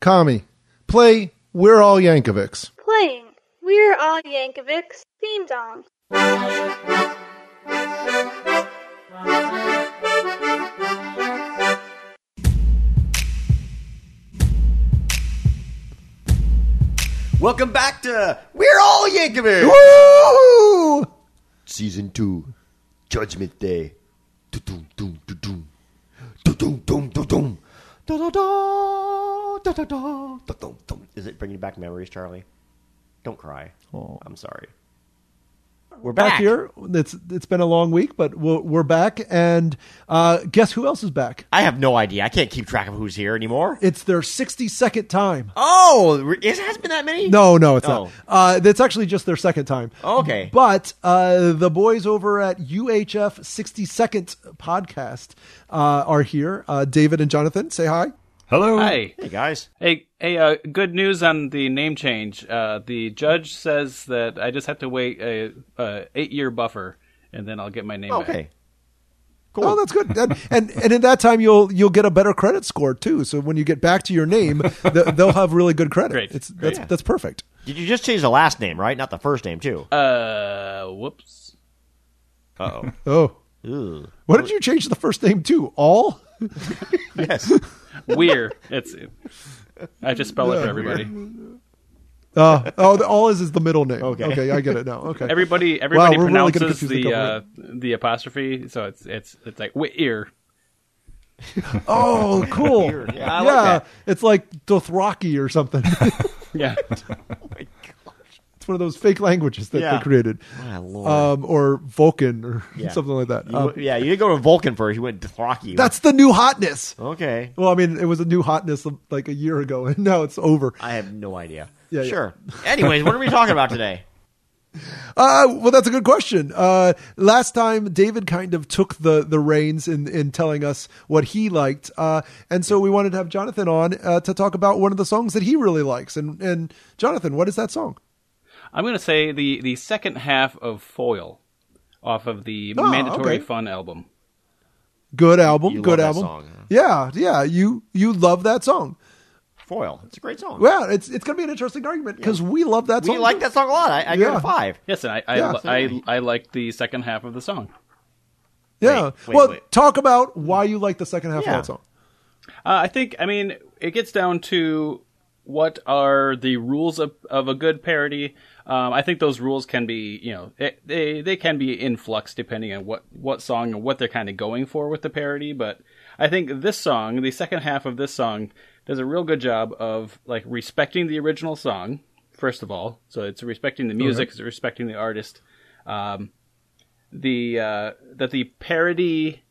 Kami, play We're All Yankovics. Playing We're All Yankovics theme song. Welcome back to We're All Yankovic! Woo! Season 2, Judgment Day. Du-dum, dum, du-dum. Du-dum, dum, du-dum. Da-da-da, da-da-da, da-dum, dum. Is it bringing back memories, Charlie? Don't cry. I'm sorry. We're Back back. here. It's it's been a long week, but we're, we're back, and uh, guess who else is back? I have no idea. I can't keep track of who's here anymore. It's their sixty second time. Oh, it hasn't been that many? No, no, it's Oh. not. Uh, it's actually just their second time. Okay. But uh, the boys over at UHF 60 Second podcast uh, are here. David and Jonathan, say hi. Hello. Hi. Hey, guys. Hey, hey, uh, good news on the name change. Uh, the judge says that I just have to wait a, a eight year buffer, and then I'll get my name back. Okay. Cool. Oh, that's good. And, and and in that time, you'll you'll get a better credit score too. So when you get back to your name, th- they'll have really good credit. Great. It's that's Great. that's perfect. Did you just change the last name, right? Not the first name, too. Uh, whoops. Uh-oh. Oh, Ooh. what did you change the first name to? All? Yes. Weir. It's. I just spell it for everybody. Uh, oh, the all is is the middle name. Okay. okay, I get it now. Okay, Everybody, everybody we're really gonna pronounces the uh, the apostrophe, so it's it's it's like Weir. Oh, cool. Yeah, I like that. it's like Dothraki or something. Yeah. it's one of those fake languages that Yeah. they created, My lord. um, or Vulcan or Yeah. something like that. You Um, yeah, you didn't go to Vulcan first. You went to Dothraki. that's the new hotness. okay. Well, I mean, it was a new hotness like a year ago, and now it's over. I have no idea. Yeah, yeah. sure. Anyways, what are we talking about today? Uh, well, that's a good question. Uh, last time, David kind of took the, the reins in, in telling us what he liked. Uh, and so we wanted to have Jonathan on uh, to talk about one of the songs that he really likes. And, and Jonathan, what is that song? I'm going to say the the second half of Foil, off of the Oh, Mandatory okay. Fun album. Good album. You good love that album. song, huh? Yeah, yeah. You you love that song. Foil. It's a great song. Yeah, it's it's going to be an interesting argument because we love that song. we like that song a lot. I, I give it a five. Yes, and I I, Yeah. I, I, like the second half of the song. Yeah. Wait, wait, well, wait. talk about why you like the second half Yeah. of that song. Uh, I think, I mean, it gets down to what are the rules of, of a good parody. Um, I think those rules can be, you know, it, they they can be in flux depending on what what song and what they're kind of going for with the parody. But I think this song, the second half of this song, does a real good job of like respecting the original song. First of all, so it's respecting the music, it's respecting the artist. Um, the uh, that the parody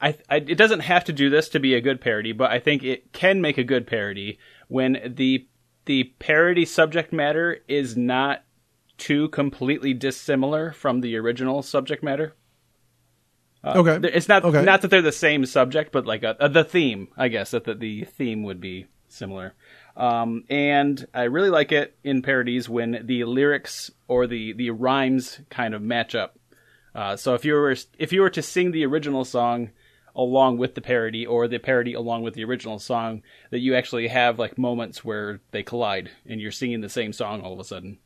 I, I, it doesn't have to do this to be a good parody, but I think it can make a good parody when the the parody subject matter is not too completely dissimilar from the original subject matter. okay. It's not Okay. not that they're the same subject, but like a, a, the theme, I guess that the, the theme would be similar. Um, and I really like it in parodies when the lyrics or the the rhymes kind of match up. Uh, so if you were if you were to sing the original song along with the parody, or the parody along with the original song, that you actually have like moments where they collide and you're singing the same song all of a sudden.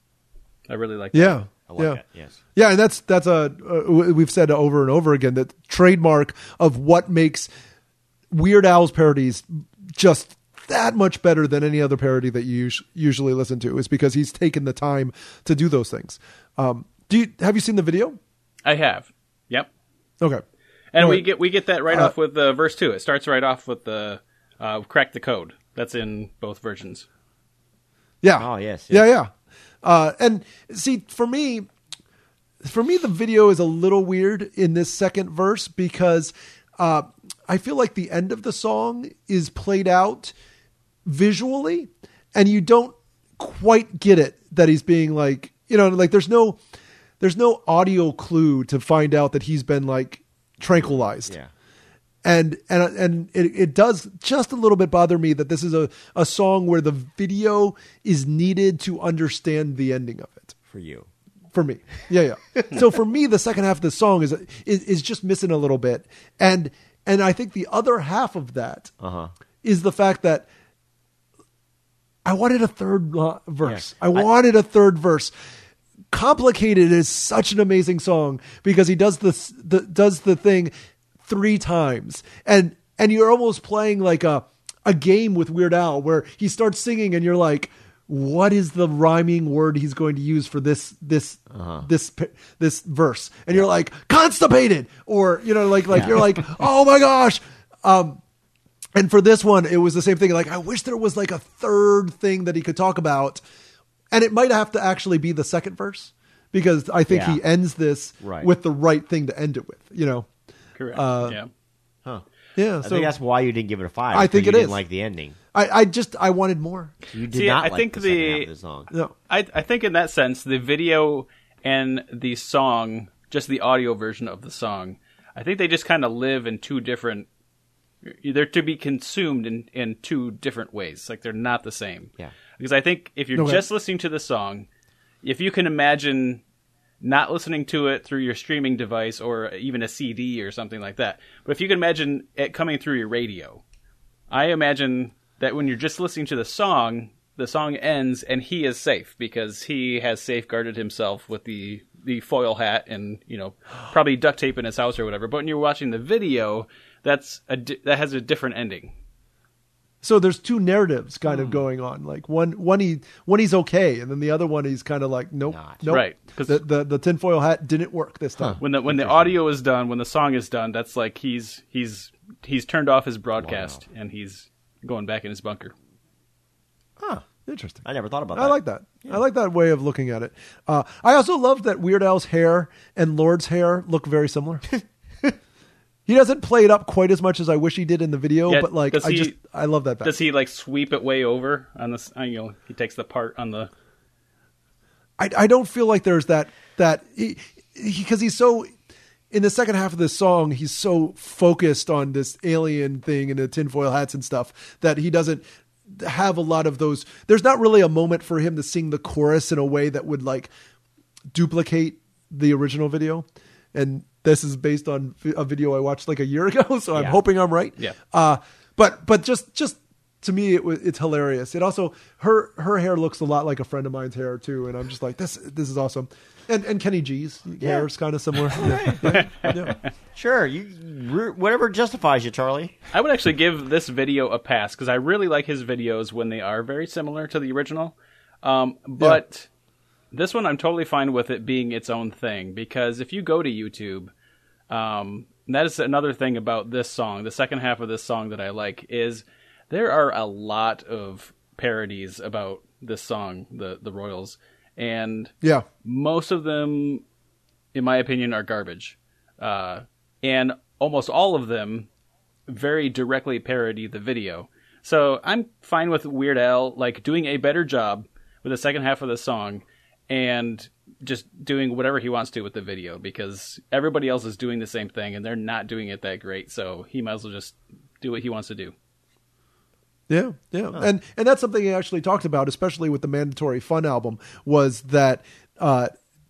I really like that. Yeah. I like yeah. that. Yes. Yeah, and that's that's a uh, we've said over and over again that trademark of what makes Weird Al's parodies just that much better than any other parody that you us- usually listen to is because he's taken the time to do those things. Um, do you have you seen the video? I have. Yep. Okay, And we get we get that right Uh, off with the verse two. It starts right off with the uh, crack the code. That's in both versions. yeah. Oh, yes, Yeah, yeah. Uh, and see, for me, for me, the video is a little weird in this second verse because uh, I feel like the end of the song is played out visually, and you don't quite get it that he's being like, you know, like there's no, there's no audio clue to find out that he's been like tranquilized Yeah. and and and it, it does just a little bit bother me that this is a, a song where the video is needed to understand the ending of it For you. for me yeah yeah so for me the second half of the song is, is is just missing a little bit and and i think the other half of that is Uh huh. the fact that I wanted a third verse. Yeah. I wanted a third verse. Complicated is such an amazing song because he does this the does the thing three times. And and you're almost playing like a a game with Weird Al where he starts singing and you're like what is the rhyming word he's going to use for this this this p- this verse? And you're like constipated! Or you know like like you're like oh my gosh! Um and for this one, it was the same thing. Like, I wish there was like a third thing that he could talk about. And it might have to actually be the second verse because I think Yeah. he ends this Right. with the right thing to end it with, you know? Correct. Uh, yeah. Huh. Yeah. I So think that's why you didn't give it a five. I think because it didn't like the ending. I, I just, I wanted more. You did See, not I like think the, the- half of the song. No. I, I think in that sense, the video and the song, just the audio version of the song, I think they just kind of live in two different. They're to be consumed in, in two different ways. Like they're not the same. Yeah. Because I think if you're Okay. just listening to the song, if you can imagine not listening to it through your streaming device or even a CD or something like that, but if you can imagine it coming through your radio, I imagine that when you're just listening to the song, the song ends and he is safe because he has safeguarded himself with the the foil hat and you know probably duct tape in his house or whatever. But when you're watching the video, that's a di- that has a different ending. So there's two narratives kind of going on. Like one, one he, one he's okay, and then the other one he's kind of like, nope, Not. nope. Right, 'cause- the, the the tinfoil hat didn't work this time. When the when the audio is done, when the song is done, that's like he's he's he's turned off his broadcast and he's going back in his bunker. Huh. Interesting. I never thought about that. I like that. I like that way of looking at it. Uh, I also love that Weird Al's hair and Lorde's hair look very similar. he doesn't play it up quite as much as I wish he did in the video, Yeah, but like I he- just I love that. Fact. Does he like sweep it way over on this? uh, You know, he takes the part on the. I I don't feel like there's that that he because he's so in the second half of this song he's so focused on this alien thing and the tinfoil hats and stuff that he doesn't have a lot of those. There's not really a moment for him to sing the chorus in a way that would like duplicate the original video. And this is based on a video I watched like a year ago, so I'm Yeah. hoping I'm right. Yeah. Uh, but but just just to me it was it's hilarious. It also her her hair looks a lot like a friend of mine's hair too, and I'm just like this this is awesome. And and Kenny G's hair is kind of similar. Yeah, yeah, yeah. Sure, you whatever justifies you, Charlie. I would actually give this video a pass because I really like his videos when they are very similar to the original. Um, but this one, I'm totally fine with it being its own thing because if you go to YouTube, um, that is another thing about this song. The second half of this song that I like is there are a lot of parodies about this song, the the Royals, and Yeah. most of them, in my opinion, are garbage. Uh, and almost all of them very directly parody the video. So I'm fine with Weird Al like doing a better job with the second half of the song and just doing whatever he wants to with the video because everybody else is doing the same thing and they're not doing it that great. So he might as well just do what he wants to do. Yeah, yeah, and and that's something he actually talked about, especially with the mandatory fun album, was that uh,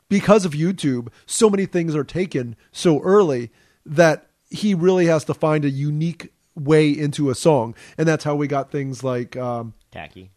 because of YouTube, so many things are taken so early that he really has to find a unique way into a song, and that's how we got things like um, Tacky.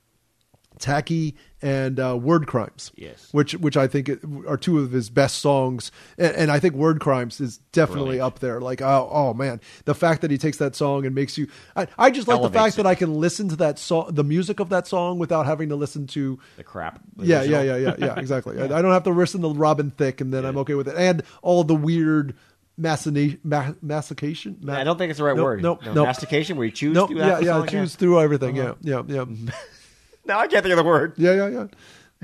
"Tacky" and uh, "Word Crimes." Yes. which which I think are two of his best songs, and, and I think "Word Crimes" is definitely Brilliant. up there. Like, oh, oh man, the fact that he takes that song and makes you, I, I just like the fact it. that I can listen to that song, the music of that song, without having to listen to. The crap. Yeah, yeah, yeah, yeah, yeah, exactly. I, I don't have to listen to Robin Thicke, and then I'm okay with it, and all the weird massina- ma- mastication. Ma- I don't think it's the right Nope, word. Nope, no, nope. Mastication, where you choose. Nope, yeah, the yeah, choose through everything. Uh-huh. Yeah, yeah, yeah. No, I can't think of the word. Yeah, yeah, yeah.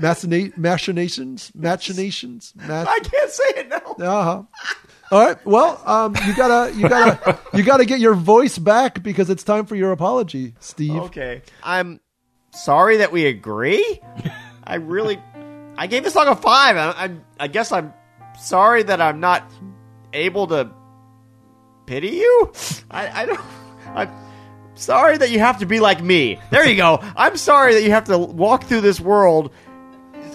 Machinate, machinations, machinations, mach- I can't say it now. Uh-huh. All right. Well, um, you gotta, you gotta, you gotta get your voice back because it's time for your apology, Steve. Okay. I'm sorry that we agree. I really, I gave this song a five. I, I, I guess I'm sorry that I'm not able to pity you. I, I don't. I'm sorry that you have to be like me. There you go. I'm sorry that you have to walk through this world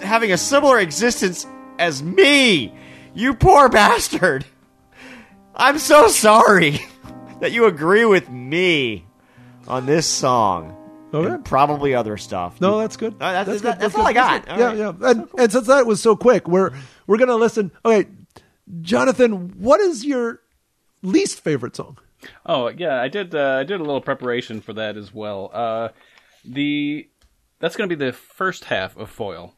having a similar existence as me. You poor bastard. I'm so sorry that you agree with me on this song. Okay. and probably other stuff. No, that's good. Uh, that's- that's that- good. that's good. all I got. All yeah, right. yeah. And, and since that was so quick, we're we're gonna listen. Okay, Jonathan, what is your least favorite song? Oh yeah, I did. Uh, I did a little preparation for that as well. Uh, the that's going to be the first half of Foil.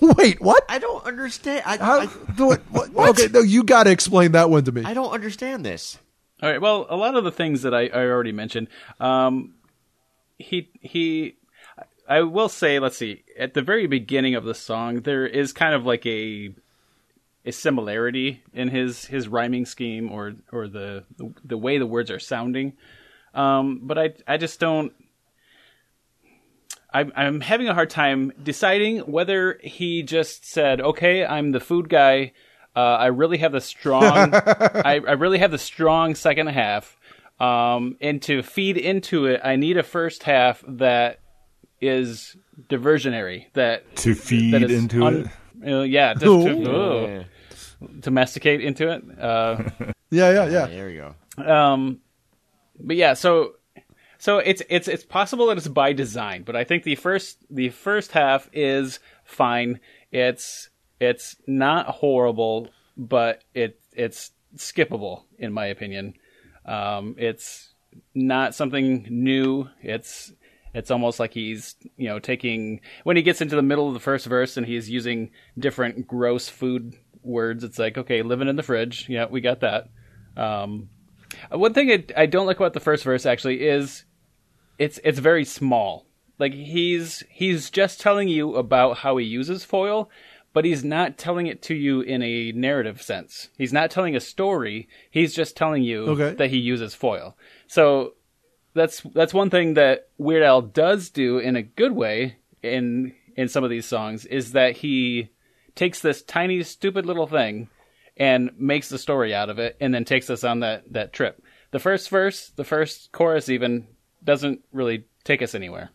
Wait, what? I don't understand. I, How, I, what, what? Okay, no, you got to explain that one to me. I don't understand this. All right. Well, a lot of the things that I, I already mentioned. Um, he he. I will say, let's see. At the very beginning of the song, there is kind of like a a similarity in his his rhyming scheme or or the the way the words are sounding. Um, but I I just don't. I'm I'm having a hard time deciding whether he just said, "Okay, I'm the food guy. Uh, I really have the strong. I, I really have the strong second half. Um, and to feed into it, I need a first half that is diversionary. That To feed that is into un- it. uh, yeah, just to, Yeah. oh, domesticate into it. Uh, yeah, yeah, yeah. There we go. um, but yeah, so so it's it's it's possible that it's by design, but I think the first the first half is fine. It's it's not horrible, but it it's skippable in my opinion. Um, it's not something new. It's it's almost like he's you know taking when he gets into the middle of the first verse and he's using different gross food words. It's like okay, living in the fridge. Yeah, we got that. Um, one thing I, I don't like about the first verse actually is it's it's very small. Like he's he's just telling you about how he uses foil, but he's not telling it to you in a narrative sense. He's not telling a story. He's just telling you Okay. that he uses foil. So that's that's one thing that Weird Al does do in a good way in in some of these songs is that he takes this tiny stupid little thing and makes the story out of it and then takes us on that that trip. The first verse, the first chorus even doesn't really take us anywhere.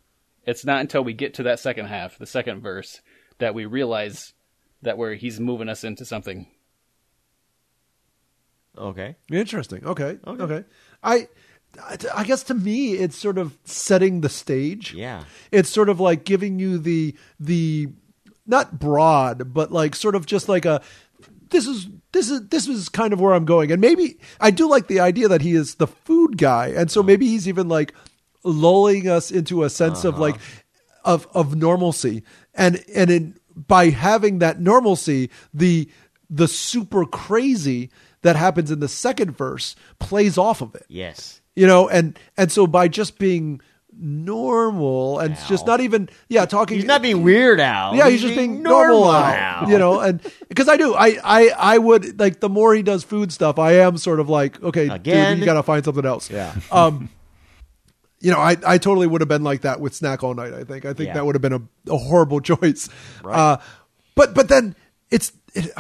It's not until we get to that second half, the second verse, that we realize that where he's moving us into something. Okay. Interesting. Okay. Okay. I, I guess to me, it's sort of setting the stage. Yeah. It's sort of like giving you the the not broad, but like sort of just like a this is this is this is kind of where I'm going. And maybe I do like the idea that he is the food guy, and so maybe he's even like lulling us into a sense of uh-huh. like of of normalcy. And and in by having that normalcy, the the super crazy that happens in the second verse plays off of it Yes. you know and and so by just being normal and it's just not even yeah talking He's not being weird, Al. yeah he's just being normal Al, you know and because i do I, I i would like the more he does food stuff i am sort of like okay Again? dude you gotta find something else Yeah. um you know i i totally would have been like that with snack all night i think i think Yeah. that would have been a, a horrible choice Right. uh but but then it's it,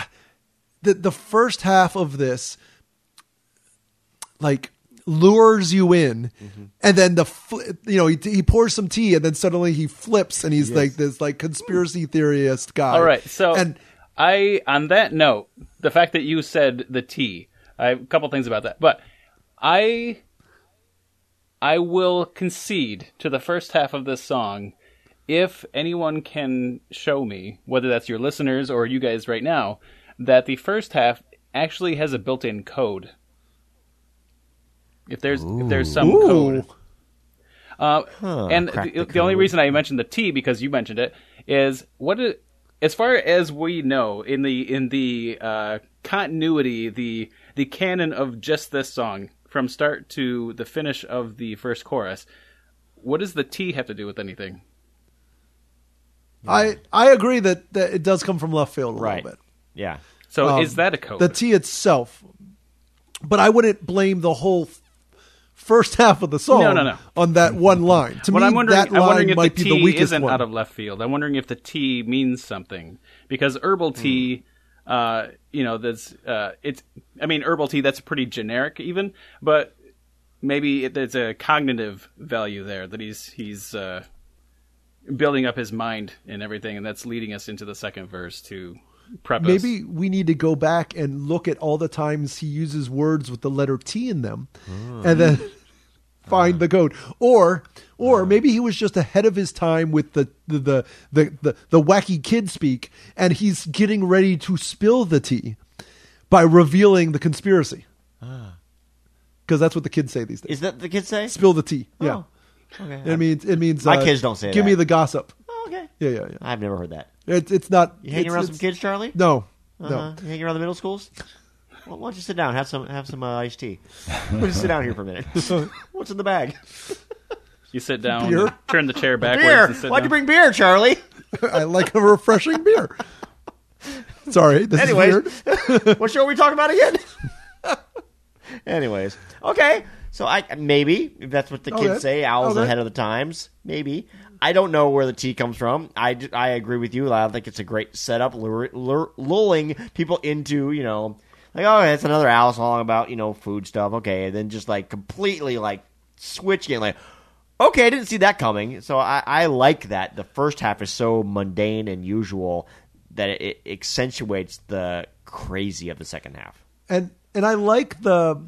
the the first half of this like lures you in Mm-hmm. and then the fl- you know he, he pours some tea and then suddenly he flips and he's like this like conspiracy theorist guy All right, so and I on that note, the fact that you said the T, I have a couple things about that, but I I will concede to the first half of this song if anyone can show me, whether that's your listeners or you guys right now, that the first half actually has a built-in code. If there's if there's some Ooh. code. Uh, and the, the the only reason I mentioned the T because you mentioned it is what it, as far as we know in the in the uh, continuity the the canon of just this song from start to the finish of the first chorus. What does the T have to do with anything? I I agree that, that it does come from left field a Right. little bit. Yeah. So Um, is that a code? The T itself, but I wouldn't blame the whole first half of the song No, no, no. on that one line. To what me, I'm wondering, that I'm wondering if might the be T the weakest isn't one. out of left field. I'm wondering if the T means something because herbal tea, uh, you know, that's uh, it's. I mean, herbal tea that's pretty generic even, but maybe it, there's a cognitive value there that he's he's uh, building up his mind and everything, and that's leading us into the second verse to us. Maybe we need to go back and look at all the times he uses words with the letter T in them, hmm. and then find the code, or or hmm. maybe he was just ahead of his time with the the the the, the, the wacky kid speak, and he's getting ready to spill the tea by revealing the conspiracy. Ah. Because that's what the kids say these days. Is that the kids say? Spill the tea. Oh, yeah. Oh, okay. It means it means My uh, kids don't say Give me the gossip. Oh, okay. Yeah, yeah, yeah. I've never heard that. It's it's not. You hanging it's- around some kids, Charlie? No, Uh-huh. no. You hanging around the middle schools? Well, why don't you sit down? Have some have some uh, iced tea. We'll just sit down here for a minute. What's in the bag? You sit down, Beer? turn the chair backwards, Beer. and sit Why'd down. you bring beer, Charlie? I like a refreshing beer. Sorry, this Anyways, is weird. what show are we talking about again? Anyways, okay. So I maybe if that's what the kids Okay. say, Al's Okay. ahead of the times. Maybe I don't know where the tea comes from. I, I agree with you. I think it's a great setup, lure, lure, lulling people into you know like oh it's another Al song about you know food stuff. Okay, and then just like completely like switching it like. Okay, I didn't see that coming. So I, I like that. The first half is so mundane and usual that it, it accentuates the crazy of the second half. and and I like the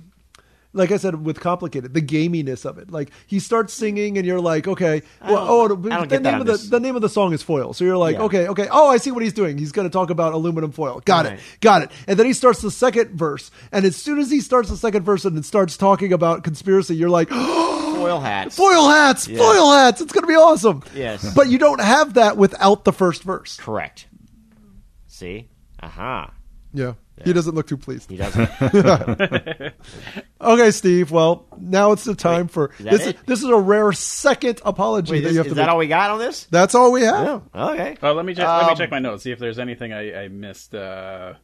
like I said with complicated the gaminess of it. Like he starts singing and you're like, okay, well, oh, the, name of the this. the name of the song is foil. So you're like, Yeah. okay, okay, oh, I see what he's doing. He's going to talk about aluminum foil. Got Right. it, got it. And then he starts the second verse, and as soon as he starts the second verse and it starts talking about conspiracy, you're like. Foil hats. Foil hats, Yeah. foil hats. It's going to be awesome. Yes. But you don't have that without the first verse. Correct. See? Aha. Yeah. He doesn't look too pleased. He doesn't. Okay, Steve. Well, now it's the time for is this. Is, this is a rare second apology Wait, that this, you have is to that make. all we got on this? That's all we have. Oh, okay. Oh, let me check. let me Um, check my notes. See if there's anything I, I missed. Uh,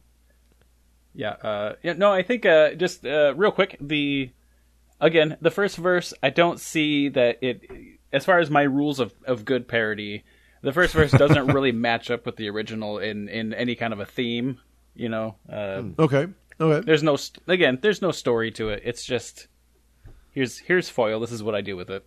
yeah, uh, yeah. No, I think uh, just uh, real quick. The again, the first verse. I don't see that it. As far as my rules of, of good parody, the first verse doesn't really match up with the original in, in any kind of a theme. You know, uh, Okay. Okay. there's no st- again. There's no story to it. It's just here's here's foil. This is what I do with it.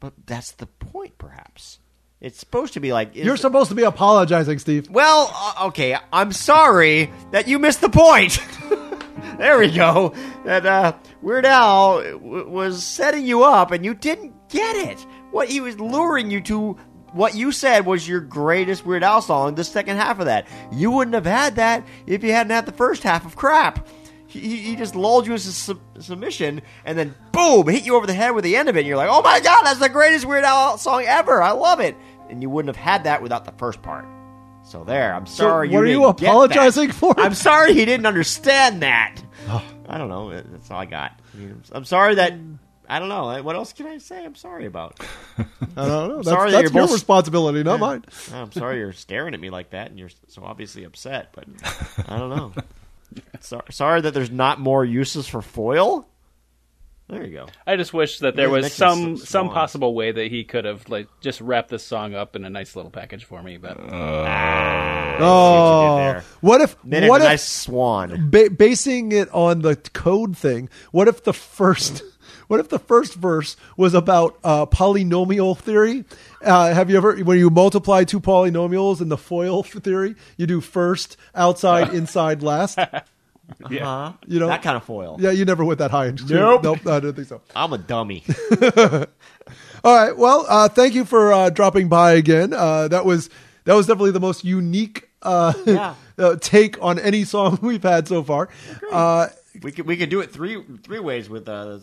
But that's the point, perhaps. It's supposed to be like. You're supposed to be apologizing, Steve. Well, uh, okay. I'm sorry that you missed the point. there we go. That uh, Weird Al w- was setting you up, and you didn't get it. What he was luring you to, what you said was your greatest Weird Al song. The second half of that, you wouldn't have had that if you hadn't had the first half of crap. He, he just lulled you into sub- submission, and then boom, hit you over the head with the end of it. And you're like, "Oh my god, that's the greatest Weird Al song ever! I love it!" And you wouldn't have had that without the first part. So there, I'm sorry. what are you get apologizing for? I'm sorry he didn't understand that. Oh. I don't know. That's all I got. I'm sorry that. Mm. I don't know. What else can I say? I'm sorry about. I don't know. That's, Sorry that's you're your both- responsibility, not mine. I'm sorry you're staring at me like that, and you're so obviously upset. But I don't know. Sorry, sorry that there's not more uses for foil. There you go. I just wish that there Yeah, was some some some possible way that he could have like just wrapped this song up in a nice little package for me. But uh, ah, Oh, there. what if? Then what a if? nice swan. ba- basing it on the code thing, what if the first, what if the first verse was about uh, polynomial theory? Uh, have you ever, when you multiply two polynomials in the FOIL theory, you do first, outside, inside, last. yeah, Huh? You know- that kind of foil. Yeah, you never went that high. In Nope. nope, I don't think so. I'm a dummy. All right. Well, uh, thank you for uh, dropping by again. Uh, that was that was definitely the most unique uh, Yeah. uh, take on any song we've had so far. We could we could do it three three ways with uh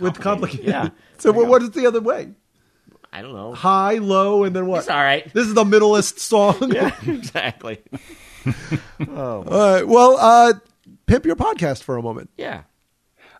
with complicated. Yeah. So There what, what go. is the other way? I don't know. High, low, and then what? It's all right. This is the middleist song. Yeah, exactly. All right. Well, uh, pimp your podcast for a moment. Yeah.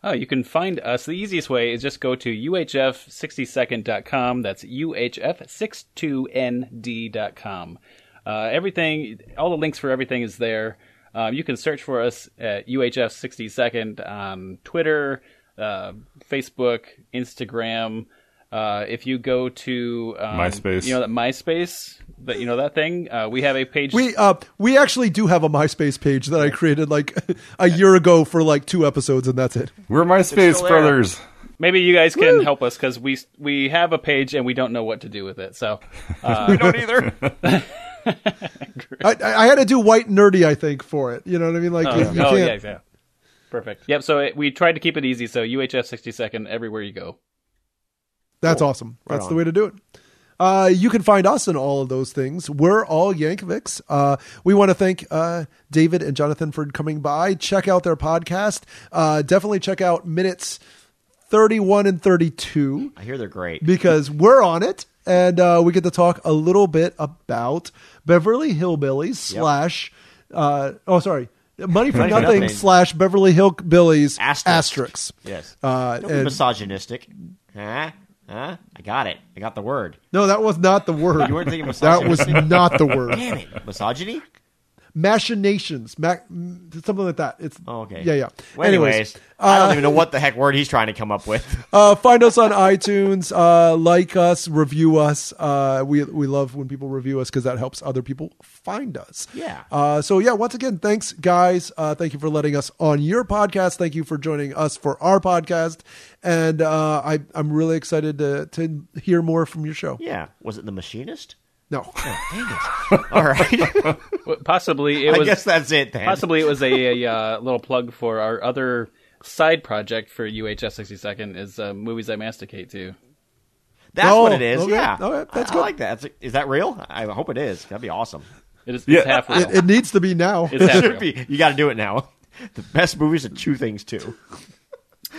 Oh, you can find us. The easiest way is just go to uhf60second.com. That's uhf62nd.com. Uh, everything, all the links for everything is there. Um, you can search for us at UHF60second on Twitter, uh, Facebook, Instagram. Uh, if you go to um, MySpace. you know that MySpace, that you know that thing. Uh, we have a page. We uh, we actually do have a MySpace page that I created like a year ago for like two episodes, and that's it. We're MySpace brothers. Maybe you guys can help us because we we have a page and we don't know what to do with it. So we don't either. I, I I had to do white nerdy, I think, for it. You know what I mean? Like Oh, you, you oh, can't. yeah, yeah. Perfect. Yep. So it, we tried to keep it easy. So UHF 60 second everywhere you go. That's awesome. Right That's on. the way to do it. Uh, you can find us in all of those things. We're all Yankovics. Uh, we want to thank uh, David and Jonathan for coming by. Check out their podcast. Uh, definitely check out minutes 31 and 32 I hear they're great. because we're on it and uh, we get to talk a little bit about Beverly Hillbillies slash, uh, oh, sorry. Money for Money for nothing, Nothing. slash Beverly Hillbillies Asterisk. asterisks. Yes. Uh, Don't be and- misogynistic. Huh? Huh? I got it. I got the word. no, that was not the word. You weren't thinking that was misogynistic? not the word. Damn it. Misogyny? Machinations, ma- something like that. It's Oh, okay. Yeah, yeah. Well, anyways, I don't even know what the heck word he's trying to come up with. uh, find us on iTunes. Uh, like us, review us. Uh, we we love when people review us because that helps other people find us. Yeah. Uh, so yeah, once again, thanks guys. Uh, thank you for letting us on your podcast. Thank you for joining us for our podcast. And uh, I I'm really excited to to hear more from your show. Yeah. Was it the machinist? No. All right. Well, Possibly it was. I guess that's it then. Possibly it was a, a uh, little plug for our other side project for UHF 60 second is uh, movies I masticate to. That's Oh, what it is. okay. Yeah. Okay, that's I, good. I like that. That's- Is that real? I hope it is. That'd be awesome. It is Yeah. it's half real. it, it needs to be now. it's half Should real. be. You got to do it now. The best movies are two things too.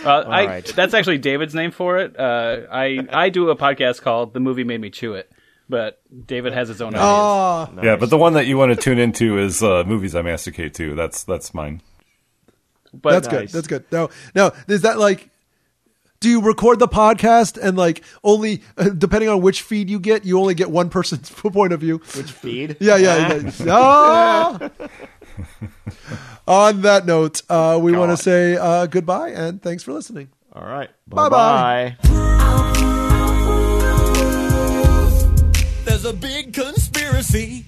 Uh, I, right. That's actually David's name for it. Uh, I I do a podcast called "The Movie Made Me Chew It," but David has his own ideas. Ah, Yeah, but the one that you want to tune into is uh, movies I masticate too. That's that's mine. but that's good. That's good. No, no. Is that like? Do you record the podcast and like only uh, depending on which feed you get, you only get one person's point of view? Which feed? Yeah, yeah. yeah. Ah! On that note, uh, we want to say uh, goodbye and thanks for listening. All right. Bye-bye. Bye-bye. There's a big conspiracy